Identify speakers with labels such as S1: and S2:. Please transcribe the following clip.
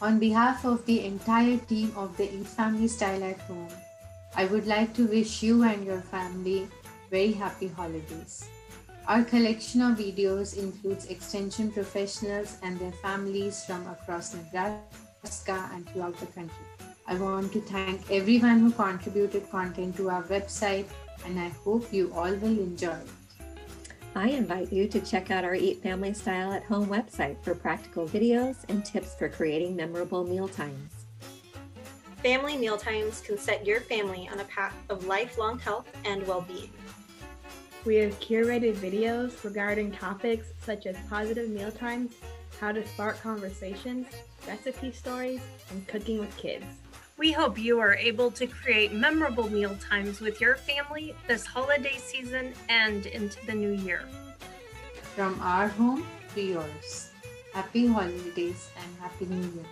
S1: On behalf of the entire team of the Eat Family Style at Home, I would like to wish you and your family very happy holidays. Our collection of videos includes extension professionals and their families from across Nebraska and throughout the country. I want to thank everyone who contributed content to our website and I hope you all will enjoy.
S2: I invite you to check out our Eat Family Style at Home website for practical videos and tips for creating memorable meal times.
S3: Family mealtimes can set your family on a path of lifelong health and well being.
S4: We have curated videos regarding topics such as positive mealtimes, how to spark conversations, recipe stories, and cooking with kids.
S5: We hope you are able to create memorable meal times with your family this holiday season and into the new year.
S1: From our home to yours. Happy holidays and Happy New Year.